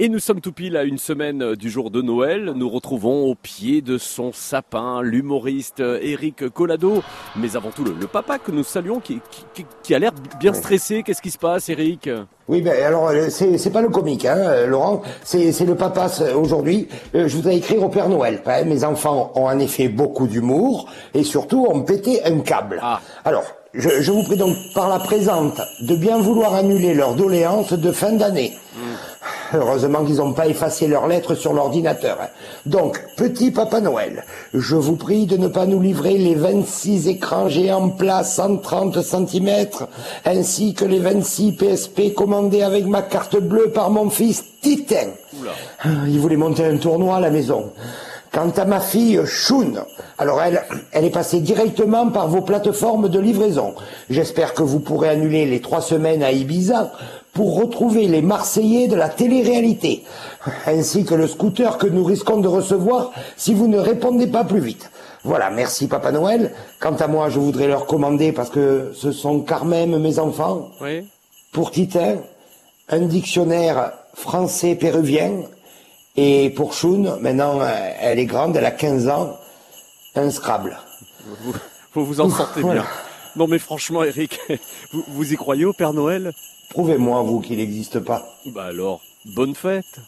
Et nous sommes tout pile à une semaine du jour de Noël. Nous retrouvons au pied de son sapin l'humoriste Eric Collado, mais avant tout le, papa que nous saluons qui, qui, a l'air bien stressé. Qu'est-ce qui se passe, Eric oui, ben alors euh, c'est pas le comique, hein, euh, Laurent, c'est le papa aujourd'hui. Euh, je voudrais écrire au Père Noël. mes enfants ont en effet beaucoup d'humour et surtout ont pété un câble. Ah. Alors, je, je, vous prie donc par la présente de bien vouloir annuler leur doléance de fin d'année. Heureusement qu'ils n'ont pas effacé leurs lettres sur l'ordinateur. Donc, petit Papa Noël, je vous prie de ne pas nous livrer les 26 écrans géants plats 130 cm, ainsi que les 26 PSP commandés avec ma carte bleue par mon fils Titan. Il voulait monter un tournoi à la maison. Quant à ma fille Shun, alors elle, elle est passée directement par vos plateformes de livraison. J'espère que vous pourrez annuler les trois semaines à Ibiza pour retrouver les Marseillais de la télé-réalité, ainsi que le scooter que nous risquons de recevoir si vous ne répondez pas plus vite. Voilà, merci Papa Noël. Quant à moi, je voudrais leur commander, parce que ce sont quand même mes enfants, oui. pour Titin, un dictionnaire français-péruvien et pour Shun, maintenant, euh, elle est grande, elle a 15 ans, un Scrabble. Vous vous, en sortez bien. Non mais franchement, Eric, vous, vous y croyez au Père Noël? Prouvez-moi, vous, qu'il n'existe pas. Bah alors, bonne fête